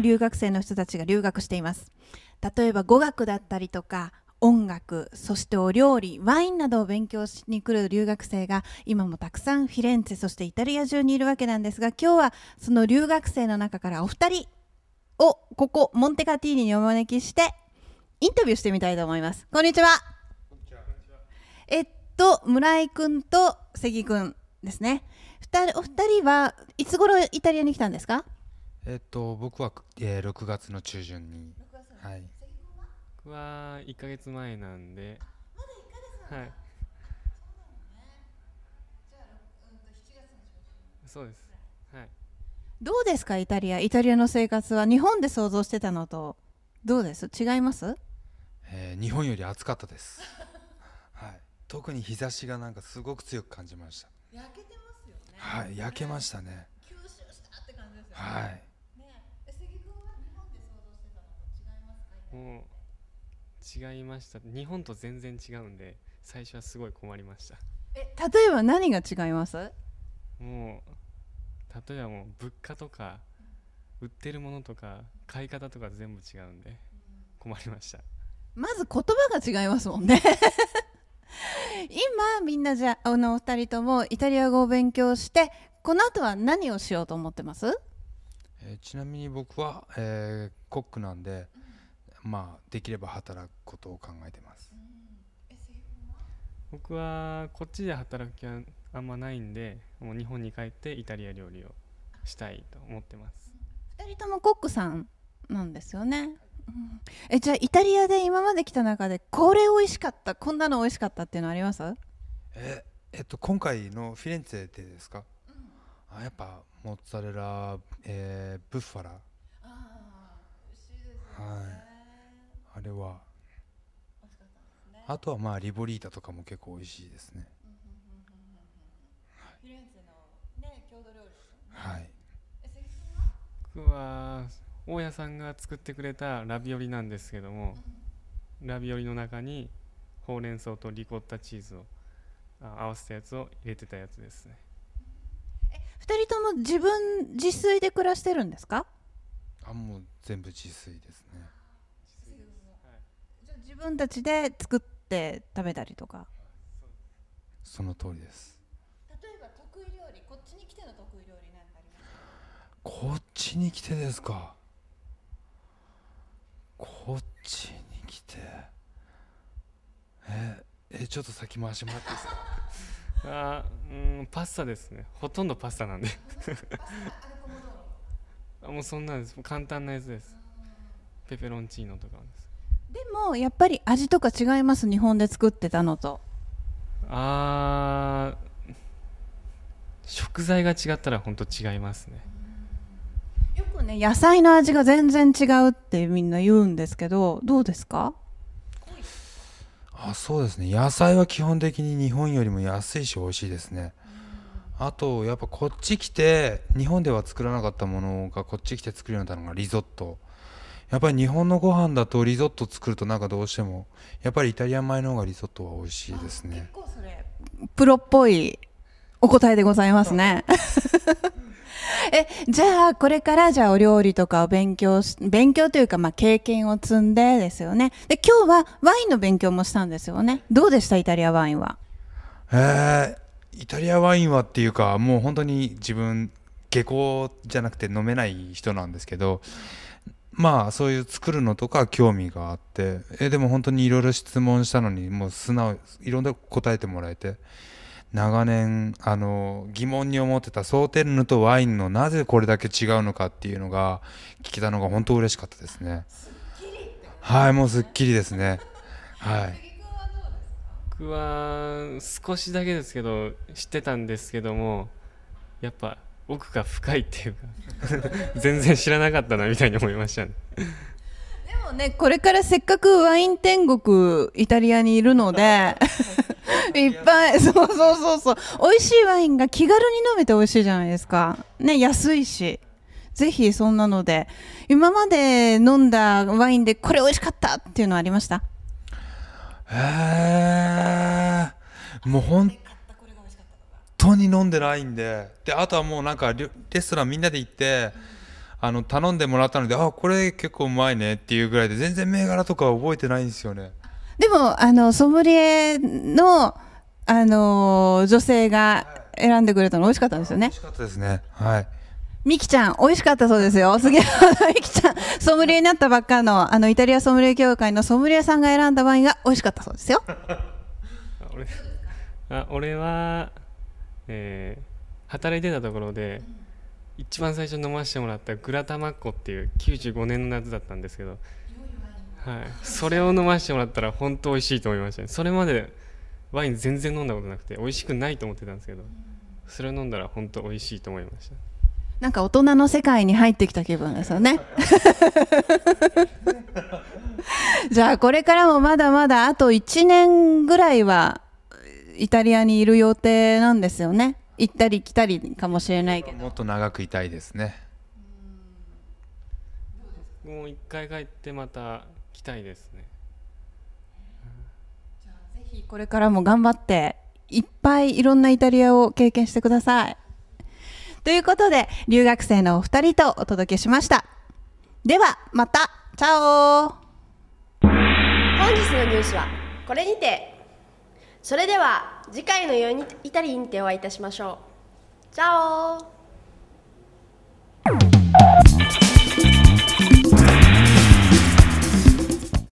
留学生の人たちが留学しています。例えば語学だったりとか音楽そしてお料理ワインなどを勉強しに来る留学生が今もたくさんフィレンツェそしてイタリア中にいるわけなんですが今日はその留学生の中からお二人をここモンテカティーニにお招きしてインタビューしてみたいと思います。こんにちは。えっと村井くんと関くんですね。お二人はいつ頃イタリアに来たんですか？えっと僕は、えー、6月の中旬に。はい。僕は1ヶ月前なんで。はい。そうです。はい。どうですかイタリア？イタリアの生活は日本で想像してたのとどうです？違います？えー日本より暑かったです。はい。特に日差しがなんかすごく強く感じました。焼けてますよね。はい焼けましたね。吸収したって感じですよはいもう違いました。日本と全然違うんで最初はすごい困りました。え例えば何が違います？もう例えばもう物価とか売ってるものとか買い方とか全部違うんで困りました。まず言葉が違いますもんね。今みんなじゃああのお二人ともイタリア語を勉強してこの後は何をしようと思ってます？えーちなみに僕は、えーコックなんで、まあできれば働くことを考えてます。僕はこっちで働く気はあんまないんでもう日本に帰ってイタリア料理をしたいと思ってます。二人ともコックさんなんですよね、うん。えじゃあイタリアで今まで来た中でこれ美味しかったこんなの美味しかったっていうのあります？ええっと今回のフィレンツェでですか、あやっぱモッツァレラ、えーブッファラ。はいあれは。あとはまあリボリータとかも結構美味しいですね。はい。僕は大家さんが作ってくれたラビオリなんですけどもラビオリの中にほうれん草とリコッタチーズをあ合わせたやつを入れてたやつですね。二人とも自分自炊で暮らしてるんですか？あもう全部自炊ですね分たちで作って食べたりとか。その通りです。例えば得意料理こっちに来ての得意料理なんかありますこっちに来てですか？こっちに来て。ええちょっと先回してもらっていいですか？あーうんパスタですね。ほとんどパスタなんで。あ もうそんなんです。簡単なやつです。ペペロンチーノとかですでもやっぱり味とか違います？日本で作ってたのと。あー食材が違ったら本当違いますね。よくね野菜の味が全然違うってみんな言うんですけどどうですか？あそうですね。野菜は基本的に日本よりも安いし美味しいですね。あとやっぱこっち来て日本では作らなかったものがこっち来て作るようになったのがリゾットやっぱり日本のご飯だとリゾット作るとなんかどうしてもやっぱりイタリア米の方がリゾットは美味しいですね。構それプロっぽいお答えでございますね。えじゃあこれからじゃあお料理とかを勉強し勉強というかまあ経験を積んでですよね。で今日はワインの勉強もしたんですよね。どうでした？イタリアワインは。えー、イタリアワインはっていうかもう本当に自分下校じゃなくて飲めない人なんですけどまあそういう作るのとか興味があってえでも本当にいろいろ質問したのにもう素直いろんな答えてもらえて長年あの疑問に思ってたソーテルヌとワインのなぜこれだけ違うのかっていうのが聞けたのが本当嬉しかったですね。はいもうすっきりですね。はい。僕は少しだけですけど知ってたんですけどもやっぱ奥が深いっていうか 全然知らなかったなみたいに思いましたね。でもねこれからせっかくワイン天国イタリアにいるので いっぱいそうそうそうそう。美味しいワインが気軽に飲めて美味しいじゃないですか。ね安いし。ぜひそんなので今まで飲んだワインでこれ美味しかったっていうのはありました？えー、もう本当に飲んでないんで。であとはもうなんかレレストランみんなで行ってあの頼んでもらったのであこれ結構うまいねっていうぐらいで全然銘柄とか覚えてないんですよね。でもあのソムリエのあの女性が選んでくれたの美味しかったんですよね。美味しかったですね。はい。ミキちゃん美味しかったそうですよ。すげえ。ミキちゃんソムリエになったばっかのあのイタリアソムリエ協会のソムリエさんが選んだワインが美味しかったそうですよ。あ俺は、えー働いてたところで一番最初飲ませてもらったグラタマッコっていう95年の夏だったんですけど、はい、それを飲ませてもらったら本当美味しいと思いましたね。それまでワイン全然飲んだことなくて美味しくないと思ってたんですけどそれを飲んだら本当美味しいと思いました。なんか大人の世界に入ってきた気分ですよね。じゃあこれからもまだまだあと1年ぐらいはイタリアにいる予定なんですよね。行ったり来たりかもしれないけど。もっと長くいたいですね。もう一回帰ってまた来たいですね。ぜひこれからも頑張っていっぱいいろんなイタリアを経験してください。ということで留学生のお二人とお届けしました。ではまた。チャオ。本日のニュースはこれにてそれでは次回のようにイタリーにてお会いいたしましょう。チャオ